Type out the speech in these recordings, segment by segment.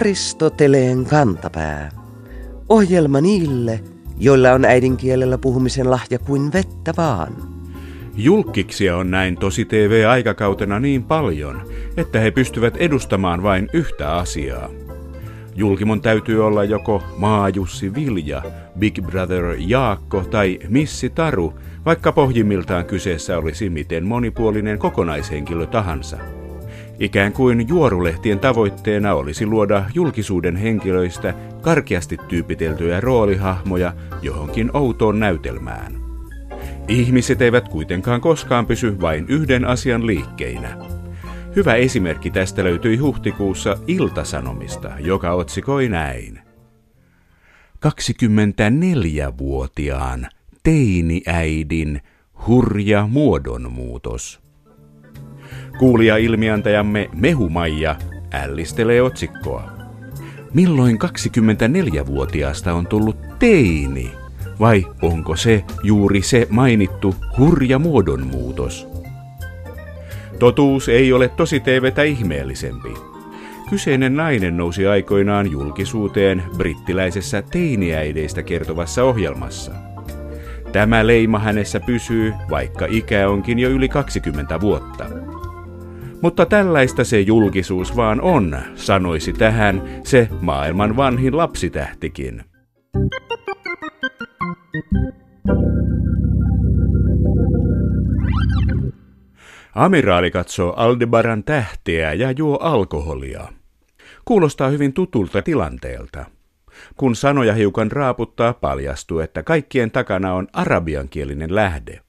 Aristoteleen kantapää. Ohjelma niille, joilla on äidinkielellä puhumisen lahja kuin vettä vaan. Julkkiksia on näin tosi TV-aikakautena niin paljon, että he pystyvät edustamaan vain yhtä asiaa. Julkimon täytyy olla joko Maajussi Vilja, Big Brother Jaakko tai Missi Taru, vaikka pohjimmiltaan kyseessä olisi miten monipuolinen kokonaishenkilö tahansa. Ikään kuin juorulehtien tavoitteena olisi luoda julkisuuden henkilöistä karkeasti tyypiteltyjä roolihahmoja johonkin outoon näytelmään. Ihmiset eivät kuitenkaan koskaan pysy vain yhden asian liikkeinä. Hyvä esimerkki tästä löytyi huhtikuussa Iltasanomista, joka otsikoi näin. 24-vuotiaan teiniäidin hurja muodonmuutos. Kuulija ilmiantajamme Mehumaija ällistelee otsikkoa. Milloin 24-vuotiaasta on tullut teini? Vai onko se juuri se mainittu hurja muodonmuutos? Totuus ei ole tosi TVtä ihmeellisempi. Kyseinen nainen nousi aikoinaan julkisuuteen brittiläisessä teiniäideistä kertovassa ohjelmassa. Tämä leima hänessä pysyy, vaikka ikä onkin jo yli 20 vuotta. Mutta tällaista se julkisuus vaan on, sanoisi tähän se maailman vanhin lapsitähtikin. Amiraali katsoo Aldebaran tähteä ja juo alkoholia. Kuulostaa hyvin tutulta tilanteelta. Kun sanoja hiukan raaputtaa, paljastuu, että kaikkien takana on arabiankielinen lähde.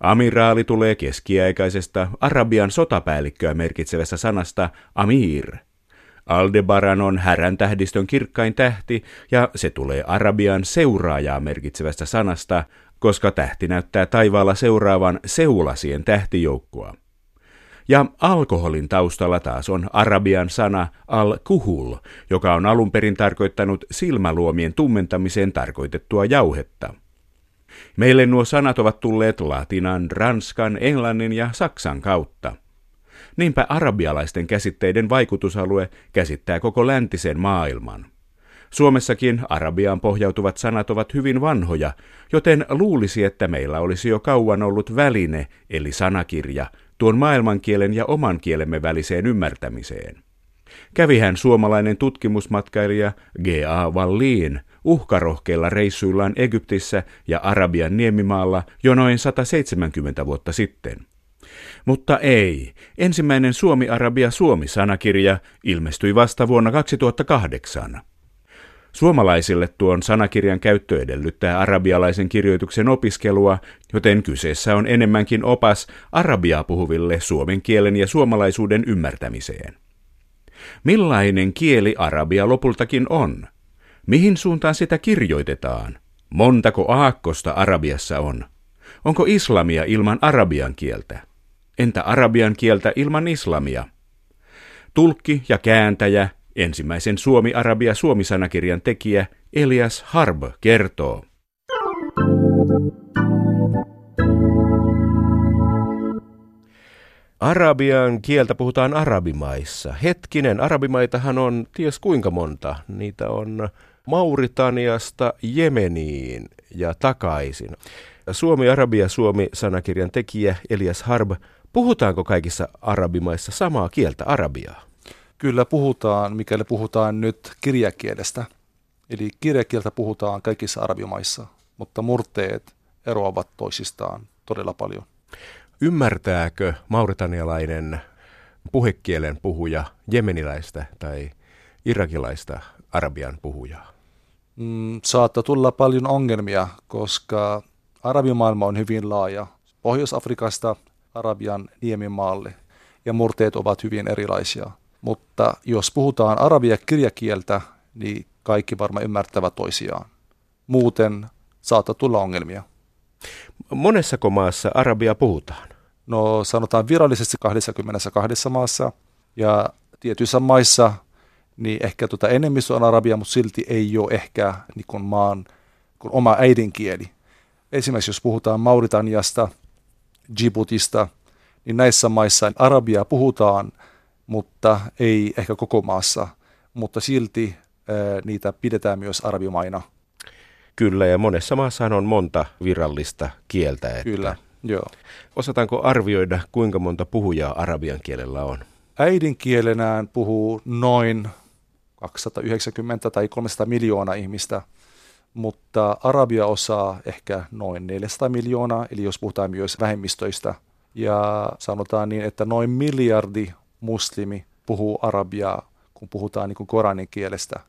Amiraali tulee keskiaikaisesta arabian sotapäällikköä merkitsevästä sanasta amir. Aldebaran on härän tähdistön kirkkain tähti ja se tulee arabian seuraajaa merkitsevästä sanasta, koska tähti näyttää taivaalla seuraavan seulasien tähtijoukkoa. Ja alkoholin taustalla taas on arabian sana al-kuhul, joka on alun perin tarkoittanut silmäluomien tummentamiseen tarkoitettua jauhetta. Meille nuo sanat ovat tulleet latinan, ranskan, englannin ja saksan kautta. Niinpä arabialaisten käsitteiden vaikutusalue käsittää koko läntisen maailman. Suomessakin arabiaan pohjautuvat sanat ovat hyvin vanhoja, joten luulisi, että meillä olisi jo kauan ollut väline, eli sanakirja, tuon maailmankielen ja oman kielemme väliseen ymmärtämiseen. Kävihän suomalainen tutkimusmatkailija G.A. Wallin uhkarohkeilla reissuillaan Egyptissä ja Arabian niemimaalla jo noin 170 vuotta sitten. Mutta ei, ensimmäinen Suomi-Arabia-Suomi-sanakirja ilmestyi vasta vuonna 2008. Suomalaisille tuon sanakirjan käyttö edellyttää arabialaisen kirjoituksen opiskelua, joten kyseessä on enemmänkin opas arabiaa puhuville suomen kielen ja suomalaisuuden ymmärtämiseen. Millainen kieli arabia lopultakin on? Mihin suuntaan sitä kirjoitetaan? Montako aakkosta Arabiassa on? Onko islamia ilman arabian kieltä? Entä arabian kieltä ilman islamia? Tulkki ja kääntäjä Ensimmäisen Suomi-Arabia-Suomi-sanakirjan tekijä Elias Harb kertoo. Arabian kieltä puhutaan arabimaissa. Hetkinen, arabimaitahan on ties kuinka monta. Niitä on Mauritaniasta Jemeniin ja takaisin. Suomi-Arabia-Suomi-sanakirjan tekijä Elias Harb, puhutaanko kaikissa arabimaissa samaa kieltä, arabiaa? Kyllä puhutaan, mikäli puhutaan nyt kirjakielestä. Eli kirjakieltä puhutaan kaikissa arabimaissa, mutta murteet eroavat toisistaan todella paljon. Ymmärtääkö mauritanialainen puhekielen puhuja jemeniläistä tai irakilaista arabian puhujaa? Mm, saattaa tulla paljon ongelmia, koska arabimaailma on hyvin laaja. Pohjois-Afrikasta Arabian niemimaalle ja murteet ovat hyvin erilaisia. Mutta jos puhutaan arabia kirjakieltä, niin kaikki varmaan ymmärtävät toisiaan. Muuten saattaa tulla ongelmia. Monessako maassa arabia puhutaan? No sanotaan virallisesti 22 maassa ja tietyissä maissa niin ehkä tuota enemmistö on arabia, mutta silti ei ole ehkä niin kuin maan kuin oma äidinkieli. Esimerkiksi jos puhutaan Mauritaniasta, Djiboutista, niin näissä maissa arabia puhutaan – mutta ei ehkä koko maassa. mutta silti ää, niitä pidetään myös arabimaina. Kyllä, ja monessa maassa on monta virallista kieltä. Että Kyllä, joo. Osataanko arvioida, kuinka monta puhujaa arabian kielellä on? Äidinkielenään puhuu noin 290 tai 300 miljoonaa ihmistä, mutta arabia osaa ehkä noin 400 miljoonaa, eli jos puhutaan myös vähemmistöistä. Ja sanotaan niin, että noin miljardi muslimi puhuu arabiaa, kun puhutaan niin kuin Koranin kielestä.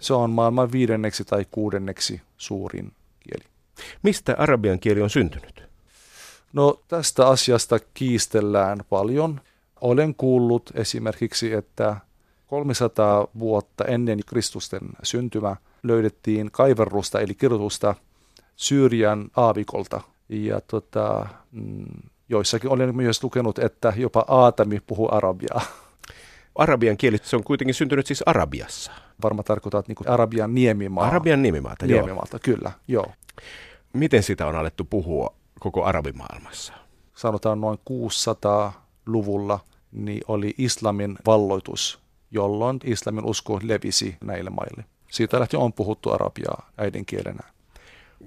Se on maailman viidenneksi tai kuudenneksi suurin kieli. Mistä arabian kieli on syntynyt? No tästä asiasta kiistellään paljon. Olen kuullut esimerkiksi, että 300 vuotta ennen Kristusten syntymä löydettiin kaiverrusta eli kirjoitusta Syyrian aavikolta. Ja tota, mm, joissakin olen myös lukenut, että jopa Aatami puhuu arabiaa. Arabian kieli, se on kuitenkin syntynyt siis Arabiassa. Varmaan tarkoitat niin Arabian niemimaa. Arabian nimimaata, niemimaalta, joo. kyllä, joo. Miten sitä on alettu puhua koko arabimaailmassa? Sanotaan noin 600-luvulla niin oli islamin valloitus, jolloin islamin usko levisi näille maille. Siitä lähtien on puhuttu arabiaa äidinkielenä.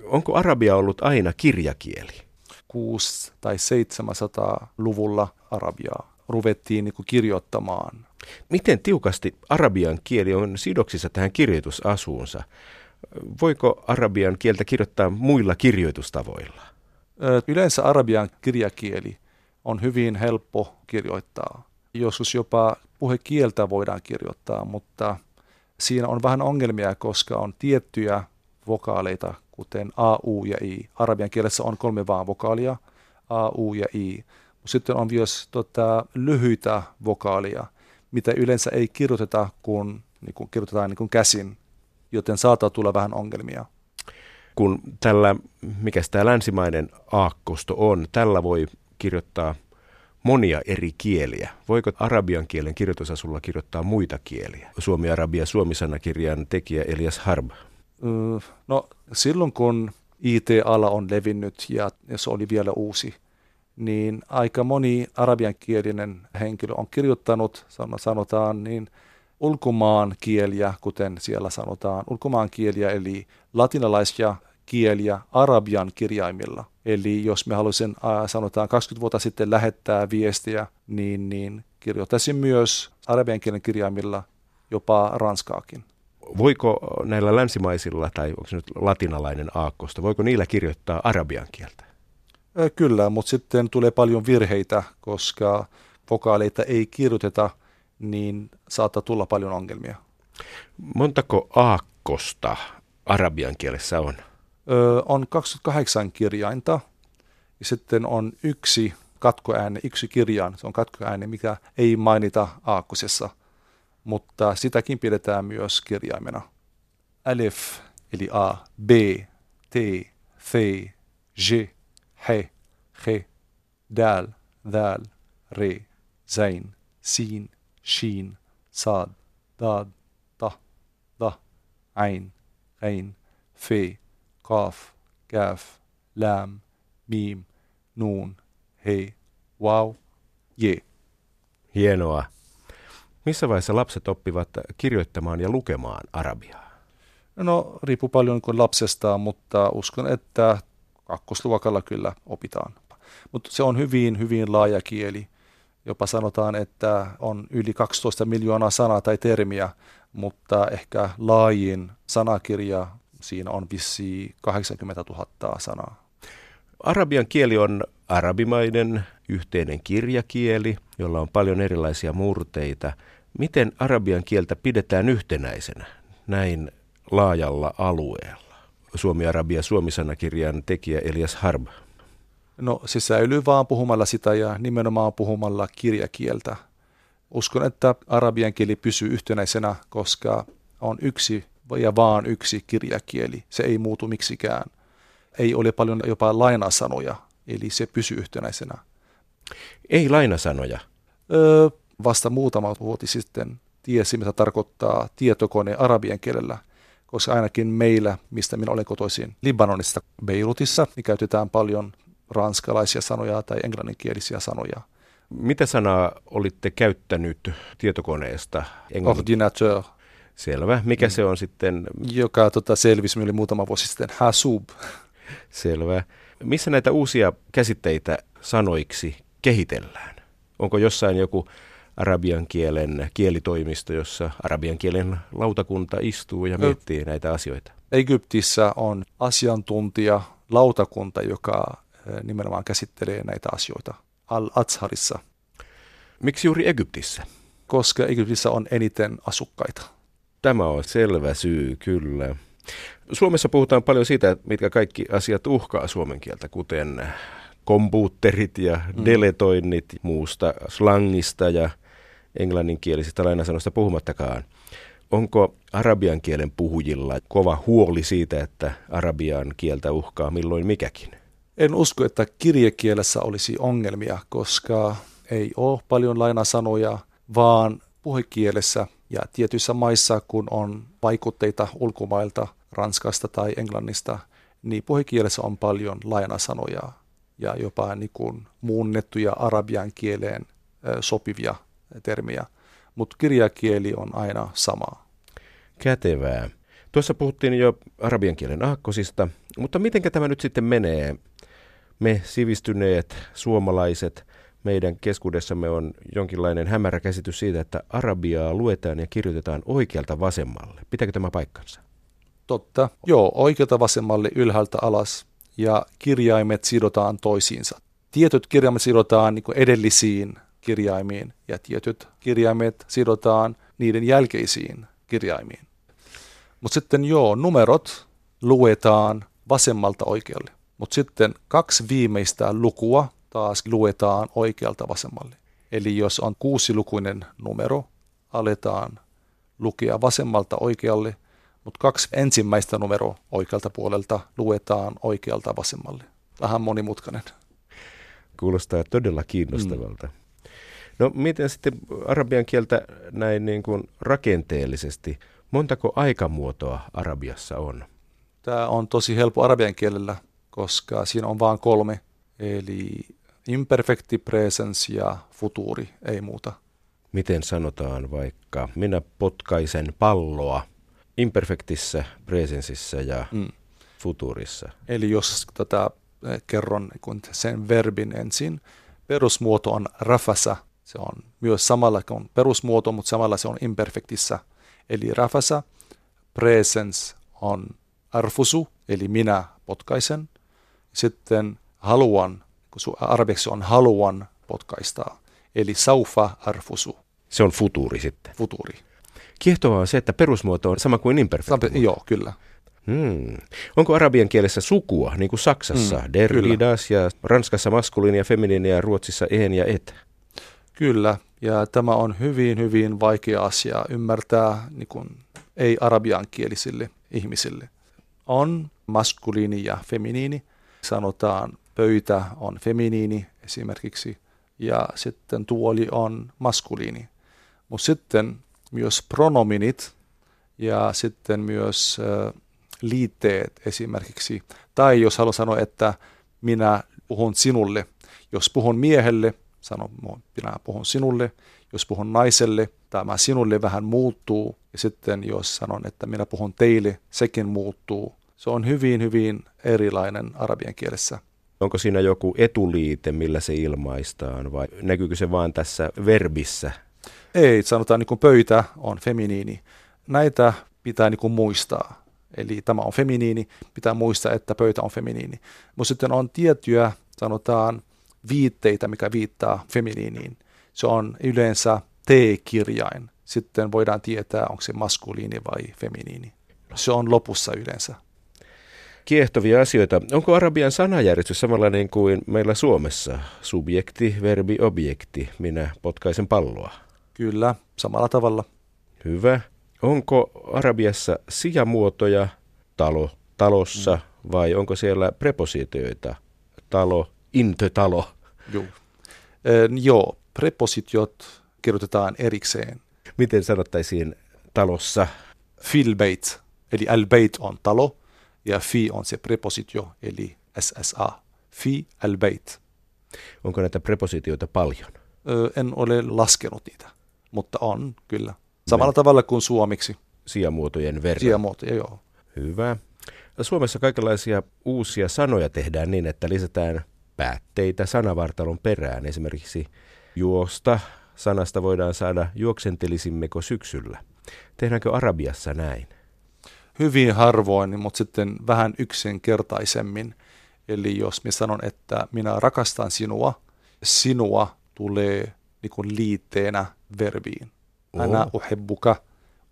Onko arabia ollut aina kirjakieli? 6 tai 700-luvulla arabiaa ruvettiin niin kirjoittamaan. Miten tiukasti arabian kieli on sidoksissa tähän kirjoitusasuunsa? Voiko arabian kieltä kirjoittaa muilla kirjoitustavoilla? Yleensä arabian kirjakieli on hyvin helppo kirjoittaa. Joskus jopa puhekieltä voidaan kirjoittaa, mutta siinä on vähän ongelmia, koska on tiettyjä vokaaleita, kuten A, U ja I. Arabian kielessä on kolme vaan vokaalia, A, U ja I. Sitten on myös tota, lyhyitä vokaalia, mitä yleensä ei kirjoiteta, kun niin kun kirjoitetaan niin kun käsin, joten saattaa tulla vähän ongelmia. Kun tällä, mikä tämä länsimainen aakkosto on, tällä voi kirjoittaa monia eri kieliä. Voiko arabian kielen kirjoitusasulla kirjoittaa muita kieliä? Suomi-Arabia Suomi-sanakirjan tekijä Elias Harb. No silloin kun IT-ala on levinnyt ja se oli vielä uusi, niin aika moni arabiankielinen henkilö on kirjoittanut, sanotaan niin, ulkomaan kieliä, kuten siellä sanotaan, ulkomaan kieliä eli latinalaisia kieliä arabian kirjaimilla. Eli jos me haluaisin, sanotaan 20 vuotta sitten lähettää viestiä, niin, niin kirjoittaisin myös arabian kielen kirjaimilla jopa ranskaakin. Voiko näillä länsimaisilla, tai onko se nyt latinalainen aakkosta, voiko niillä kirjoittaa arabian kieltä? Kyllä, mutta sitten tulee paljon virheitä, koska vokaaleita ei kirjoiteta, niin saattaa tulla paljon ongelmia. Montako aakkosta arabian kielessä on? On 28 kirjainta ja sitten on yksi katkoääne, yksi kirjain, se on katkoääne, mikä ei mainita aakkosessa, mutta sitäkin pidetään myös kirjaimena. Alif, eli A, B, T, F, G, He, He, Dal, Dal, Re, Zain, Sin, Shin, Sad, Dad, Ta, Da, Ain, Ain, Fe, Kaf, Kaf, Lam, Mim, Nuun, Hei, Wow, Je. Hienoa. Missä vaiheessa lapset oppivat kirjoittamaan ja lukemaan arabiaa? No, riippuu paljon kuin lapsesta, mutta uskon, että kakkosluokalla kyllä opitaan. Mutta se on hyvin, hyvin laaja kieli. Jopa sanotaan, että on yli 12 miljoonaa sanaa tai termiä, mutta ehkä laajin sanakirja siinä on vissi 80 000 sanaa. Arabian kieli on arabimainen yhteinen kirjakieli, jolla on paljon erilaisia murteita. Miten arabian kieltä pidetään yhtenäisenä näin laajalla alueella? Suomi-Arabia Suomi-sanakirjan tekijä Elias Harb. No se säilyy vaan puhumalla sitä ja nimenomaan puhumalla kirjakieltä. Uskon, että arabian kieli pysyy yhtenäisenä, koska on yksi ja vaan yksi kirjakieli. Se ei muutu miksikään. Ei ole paljon jopa lainasanoja, eli se pysyy yhtenäisenä. Ei lainasanoja? Öö, vasta muutama vuosi sitten tiesi, mitä tarkoittaa tietokone arabian kielellä, koska ainakin meillä, mistä minä olen kotoisin, Libanonista, Beirutissa, niin käytetään paljon ranskalaisia sanoja tai englanninkielisiä sanoja. Mitä sanaa olitte käyttänyt tietokoneesta? Englannin? Ordinateur. Selvä. Mikä mm. se on sitten? Joka tota, selvisi minulle muutama vuosi sitten. Hasub. Selvä. Missä näitä uusia käsitteitä sanoiksi kehitellään? Onko jossain joku arabian kielen kielitoimisto, jossa arabian kielen lautakunta istuu ja miettii näitä asioita? Egyptissä on asiantuntija lautakunta, joka nimenomaan käsittelee näitä asioita Al-Azharissa. Miksi juuri Egyptissä? Koska Egyptissä on eniten asukkaita. Tämä on selvä syy, kyllä. Suomessa puhutaan paljon siitä, mitkä kaikki asiat uhkaa suomen kieltä, kuten kompuutterit ja mm. deletoinnit muusta slangista ja englanninkielisistä lainasanoista puhumattakaan. Onko arabian kielen puhujilla kova huoli siitä, että arabian kieltä uhkaa milloin mikäkin? En usko, että kirjekielessä olisi ongelmia, koska ei ole paljon lainasanoja, vaan puhekielessä ja tietyissä maissa, kun on vaikutteita ulkomailta, Ranskasta tai Englannista, niin puhekielessä on paljon lainasanoja ja jopa niin kuin muunnettuja arabian kieleen sopivia termiä, mutta kirjakieli on aina sama. Kätevää. Tuossa puhuttiin jo arabian kielen aakkosista, mutta miten tämä nyt sitten menee? Me sivistyneet suomalaiset, meidän keskuudessamme on jonkinlainen hämärä käsitys siitä, että arabiaa luetaan ja kirjoitetaan oikealta vasemmalle. Pitääkö tämä paikkansa? Totta. Joo, oikealta vasemmalle ylhäältä alas ja kirjaimet sidotaan toisiinsa. Tietyt kirjaimet sidotaan niin edellisiin kirjaimiin ja tietyt kirjaimet sidotaan niiden jälkeisiin kirjaimiin. Mutta sitten joo, numerot luetaan vasemmalta oikealle. Mutta sitten kaksi viimeistä lukua taas luetaan oikealta vasemmalle. Eli jos on kuusilukuinen numero, aletaan lukea vasemmalta oikealle, mutta kaksi ensimmäistä numero oikealta puolelta luetaan oikealta vasemmalle. Vähän monimutkainen. Kuulostaa todella kiinnostavalta. Mm. No miten sitten arabian kieltä näin niin kuin rakenteellisesti, montako aikamuotoa arabiassa on? Tämä on tosi helppo arabian kielellä, koska siinä on vain kolme, eli imperfecti, presens ja futuri, ei muuta. Miten sanotaan vaikka, minä potkaisen palloa imperfektissä, presensissä ja mm. futurissa? Eli jos tätä eh, kerron niin sen verbin ensin, perusmuoto on rafasa, se on myös samalla kuin perusmuoto, mutta samalla se on imperfektissä. Eli rafasa, presens on arfusu, eli minä potkaisen. Sitten haluan, kun arabiksi on haluan potkaistaa, eli saufa arfusu. Se on futuuri sitten. Futuuri. Kiehtovaa on se, että perusmuoto on sama kuin imperfekti. Joo, kyllä. Hmm. Onko arabian kielessä sukua, niin kuin Saksassa, hmm, der, das, ja Ranskassa maskuliini ja feminiini ja Ruotsissa en ja et? Kyllä, ja tämä on hyvin, hyvin vaikea asia ymmärtää niin kuin, ei-arabiankielisille ihmisille. On maskuliini ja feminiini. Sanotaan pöytä on feminiini esimerkiksi, ja sitten tuoli on maskuliini. Mutta sitten myös pronominit ja sitten myös äh, liitteet esimerkiksi. Tai jos haluan sanoa, että minä puhun sinulle. Jos puhun miehelle, sano, minä puhun sinulle. Jos puhun naiselle, tämä sinulle vähän muuttuu. Ja sitten jos sanon, että minä puhun teille, sekin muuttuu. Se on hyvin, hyvin erilainen arabian kielessä. Onko siinä joku etuliite, millä se ilmaistaan vai näkyykö se vain tässä verbissä? Ei, sanotaan niin kuin pöytä on feminiini. Näitä pitää niin kuin muistaa. Eli tämä on feminiini, pitää muistaa, että pöytä on feminiini. Mutta sitten on tiettyjä, sanotaan, viitteitä, mikä viittaa feminiiniin. Se on yleensä T-kirjain. Sitten voidaan tietää, onko se maskuliini vai feminiini. Se on lopussa yleensä. Kiehtovia asioita. Onko arabian sanajärjestys samanlainen kuin meillä Suomessa? Subjekti, verbi, objekti. Minä potkaisen palloa. Kyllä, samalla tavalla. Hyvä. Onko Arabiassa sijamuotoja talo, talossa mm. vai onko siellä prepositioita? Talo, inte-talo. Joo. E, joo, prepositiot kirjoitetaan erikseen. Miten sanottaisiin talossa? Filbeit, eli albeit on talo ja fi on se prepositio, eli SSA. Fi albeit. Onko näitä prepositioita paljon? Ö, en ole laskenut niitä, mutta on kyllä. Samalla Me. tavalla kuin suomiksi. sijamuotojen verran. Sijamuotoja, joo. Hyvä. Suomessa kaikenlaisia uusia sanoja tehdään niin, että lisätään päätteitä sanavartalon perään. Esimerkiksi juosta sanasta voidaan saada juoksentelisimmeko syksyllä. Tehdäänkö Arabiassa näin? Hyvin harvoin, mutta sitten vähän yksinkertaisemmin. Eli jos minä sanon, että minä rakastan sinua, sinua tulee niin kuin liitteenä verbiin. Ana uhebbuka.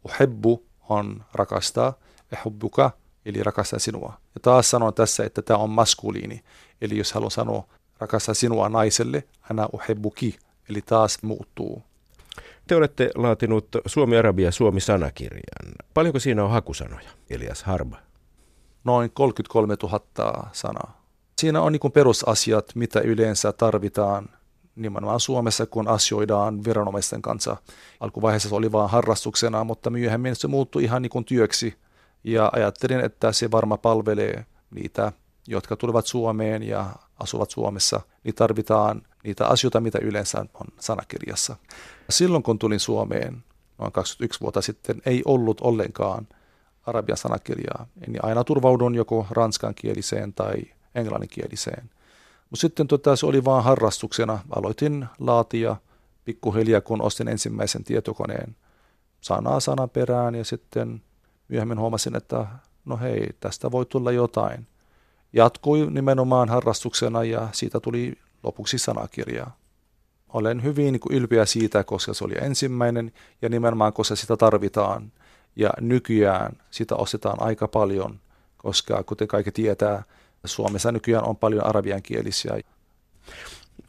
Uhebbu on rakastaa. Ehubbuka eli rakastan sinua. Ja taas sanon tässä, että tämä on maskuliini. Eli jos haluan sanoa rakastan sinua naiselle, ana uhebbuki, eli taas muuttuu. Te olette laatinut Suomi-Arabia Suomi-sanakirjan. Paljonko siinä on hakusanoja, Elias Harba? Noin 33 000 sanaa. Siinä on niin perusasiat, mitä yleensä tarvitaan nimenomaan Suomessa, kun asioidaan viranomaisten kanssa. Alkuvaiheessa se oli vain harrastuksena, mutta myöhemmin se muuttui ihan niin työksi. Ja ajattelin, että se varma palvelee niitä, jotka tulevat Suomeen ja asuvat Suomessa. Niin tarvitaan niitä asioita, mitä yleensä on sanakirjassa. Silloin kun tulin Suomeen noin 21 vuotta sitten, ei ollut ollenkaan arabian sanakirjaa. Niin aina turvaudun joko ranskankieliseen tai englanninkieliseen. Mutta sitten tota, se oli vaan harrastuksena. Aloitin laatia pikkuhiljaa, kun ostin ensimmäisen tietokoneen sanaa sanan perään ja sitten myöhemmin huomasin, että no hei, tästä voi tulla jotain. Jatkui nimenomaan harrastuksena ja siitä tuli lopuksi sanakirja. Olen hyvin niin kuin ylpeä siitä, koska se oli ensimmäinen ja nimenomaan koska sitä tarvitaan. Ja nykyään sitä ostetaan aika paljon, koska kuten kaikki tietää, Suomessa nykyään on paljon arabiankielisiä.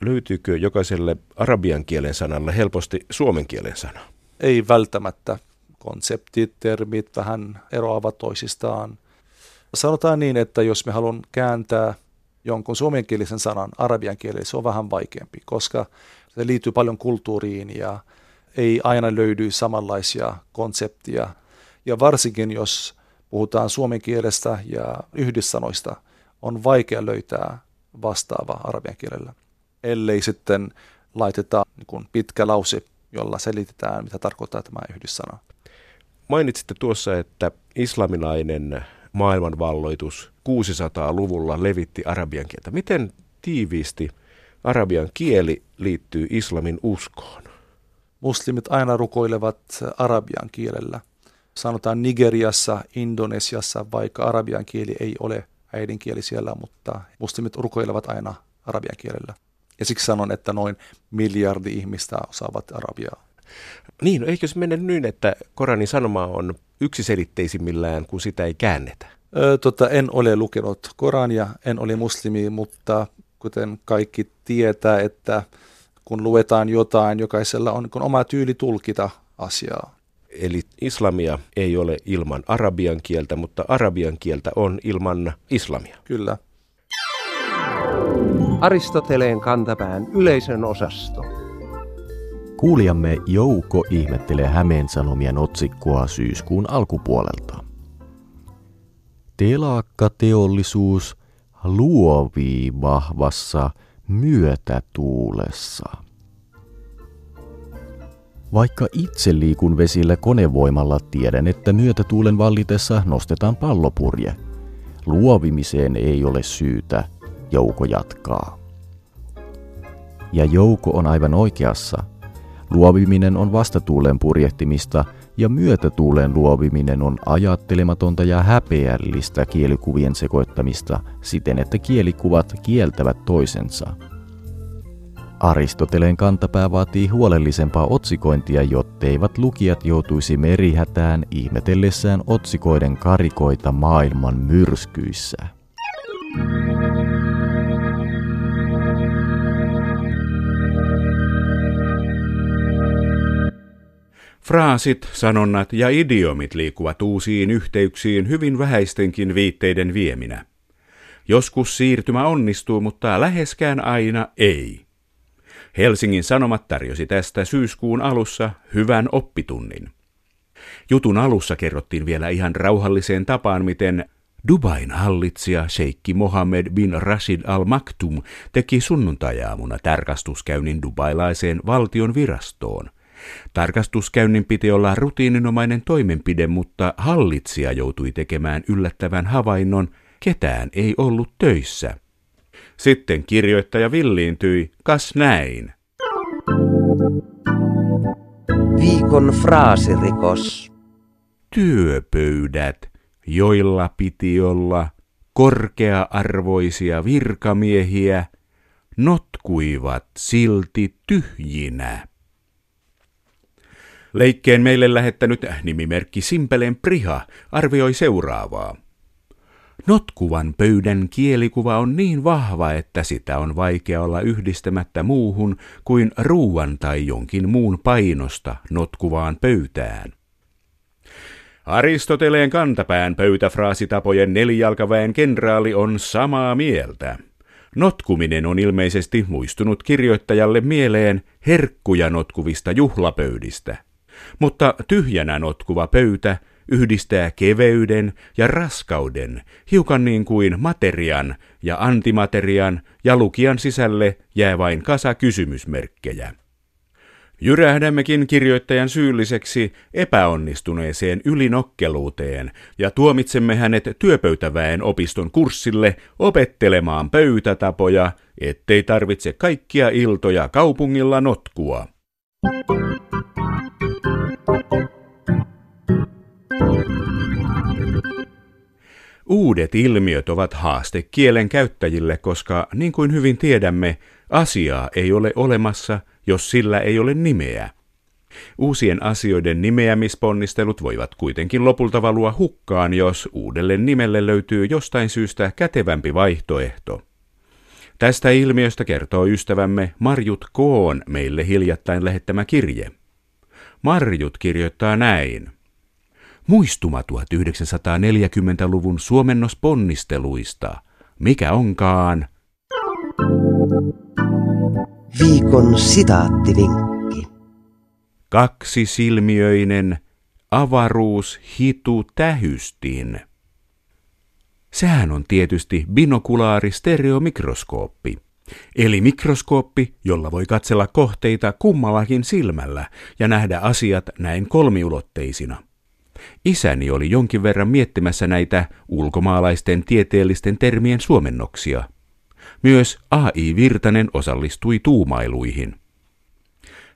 Löytyykö jokaiselle arabian kielen sanalle helposti suomen kielen sana? Ei välttämättä. Konseptit, termit vähän eroavat toisistaan. Sanotaan niin, että jos me haluan kääntää jonkun suomenkielisen sanan arabian kielelle, se on vähän vaikeampi, koska se liittyy paljon kulttuuriin ja ei aina löydy samanlaisia konseptia. Ja varsinkin jos puhutaan suomen kielestä ja yhdyssanoista, on vaikea löytää vastaava arabian kielellä, ellei sitten laiteta niin pitkä lause, jolla selitetään, mitä tarkoittaa tämä yhdyssana. Mainitsitte tuossa, että islamilainen maailmanvalloitus 600-luvulla levitti arabian kieltä. Miten tiiviisti arabian kieli liittyy islamin uskoon? Muslimit aina rukoilevat arabian kielellä. Sanotaan Nigeriassa, Indonesiassa, vaikka arabian kieli ei ole äidinkieli siellä, mutta muslimit rukoilevat aina arabian kielellä. Ja siksi sanon, että noin miljardi ihmistä osaavat arabiaa. Niin, no eikö se mene niin, että Koranin sanoma on yksiselitteisimmillään, kun sitä ei käännetä? Ö, tota, en ole lukenut Korania, en ole muslimi, mutta kuten kaikki tietää, että kun luetaan jotain, jokaisella on oma tyyli tulkita asiaa. Eli islamia ei ole ilman arabian kieltä, mutta arabian kieltä on ilman islamia. Kyllä. Aristoteleen kantapään yleisön osasto. Kuulijamme Jouko ihmettelee Hämeen Sanomien otsikkoa syyskuun alkupuolelta. Telakkateollisuus luovii vahvassa myötätuulessa. Vaikka itse liikun vesillä konevoimalla, tiedän, että myötätuulen vallitessa nostetaan pallopurje. Luovimiseen ei ole syytä, Jouko jatkaa. Ja Jouko on aivan oikeassa. Luoviminen on vastatuulen purjehtimista ja myötätuulen luoviminen on ajattelematonta ja häpeällistä kielikuvien sekoittamista siten, että kielikuvat kieltävät toisensa. Aristoteleen kantapää vaatii huolellisempaa otsikointia, jotteivät lukijat joutuisi merihätään ihmetellessään otsikoiden karikoita maailman myrskyissä. Fraasit, sanonnat ja idiomit liikuvat uusiin yhteyksiin hyvin vähäistenkin viitteiden vieminä. Joskus siirtymä onnistuu, mutta läheskään aina ei. Helsingin Sanomat tarjosi tästä syyskuun alussa hyvän oppitunnin. Jutun alussa kerrottiin vielä ihan rauhalliseen tapaan, miten Dubain hallitsija Sheikki Mohammed bin Rashid Al Maktum teki sunnuntajaamuna tarkastuskäynnin dubailaiseen valtion virastoon, Tarkastuskäynnin piti olla rutiininomainen toimenpide, mutta hallitsija joutui tekemään yllättävän havainnon, ketään ei ollut töissä. Sitten kirjoittaja villiintyi, kas näin. Viikon fraasirikos. Työpöydät, joilla piti olla korkea-arvoisia virkamiehiä, notkuivat silti tyhjinä. Leikkeen meille lähettänyt nimimerkki Simpeleen Priha arvioi seuraavaa. Notkuvan pöydän kielikuva on niin vahva, että sitä on vaikea olla yhdistämättä muuhun kuin ruuan tai jonkin muun painosta notkuvaan pöytään. Aristoteleen kantapään pöytäfraasitapojen nelijalkaväen kenraali on samaa mieltä. Notkuminen on ilmeisesti muistunut kirjoittajalle mieleen herkkuja notkuvista juhlapöydistä. Mutta tyhjänä notkuva pöytä yhdistää keveyden ja raskauden, hiukan niin kuin materian ja antimaterian, ja lukijan sisälle jää vain kasa kysymysmerkkejä. Jyrähdämmekin kirjoittajan syylliseksi epäonnistuneeseen ylinokkeluuteen ja tuomitsemme hänet työpöytäväen opiston kurssille opettelemaan pöytätapoja, ettei tarvitse kaikkia iltoja kaupungilla notkua. Uudet ilmiöt ovat haaste kielen käyttäjille, koska niin kuin hyvin tiedämme, asiaa ei ole olemassa, jos sillä ei ole nimeä. Uusien asioiden nimeämisponnistelut voivat kuitenkin lopulta valua hukkaan, jos uudelle nimelle löytyy jostain syystä kätevämpi vaihtoehto. Tästä ilmiöstä kertoo ystävämme Marjut Koon meille hiljattain lähettämä kirje. Marjut kirjoittaa näin. Muistuma 1940-luvun suomennosponnisteluista. Mikä onkaan? Viikon sitaattivinkki. Kaksisilmiöinen avaruushitu tähystin. Sehän on tietysti binokulaari stereomikroskooppi. Eli mikroskooppi, jolla voi katsella kohteita kummallakin silmällä ja nähdä asiat näin kolmiulotteisina. Isäni oli jonkin verran miettimässä näitä ulkomaalaisten tieteellisten termien suomennoksia. Myös A.I. Virtanen osallistui tuumailuihin.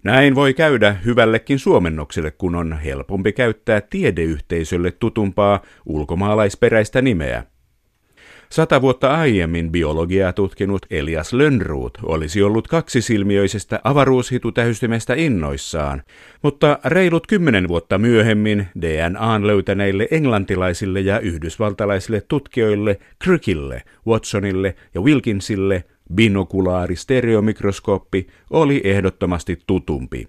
Näin voi käydä hyvällekin suomennokselle, kun on helpompi käyttää tiedeyhteisölle tutumpaa ulkomaalaisperäistä nimeä. Sata vuotta aiemmin biologiaa tutkinut Elias Lönnruut olisi ollut kaksisilmiöisestä avaruushitutähystimestä innoissaan, mutta reilut kymmenen vuotta myöhemmin DNAn löytäneille englantilaisille ja yhdysvaltalaisille tutkijoille Crickille, Watsonille ja Wilkinsille binokulaari stereomikroskooppi oli ehdottomasti tutumpi.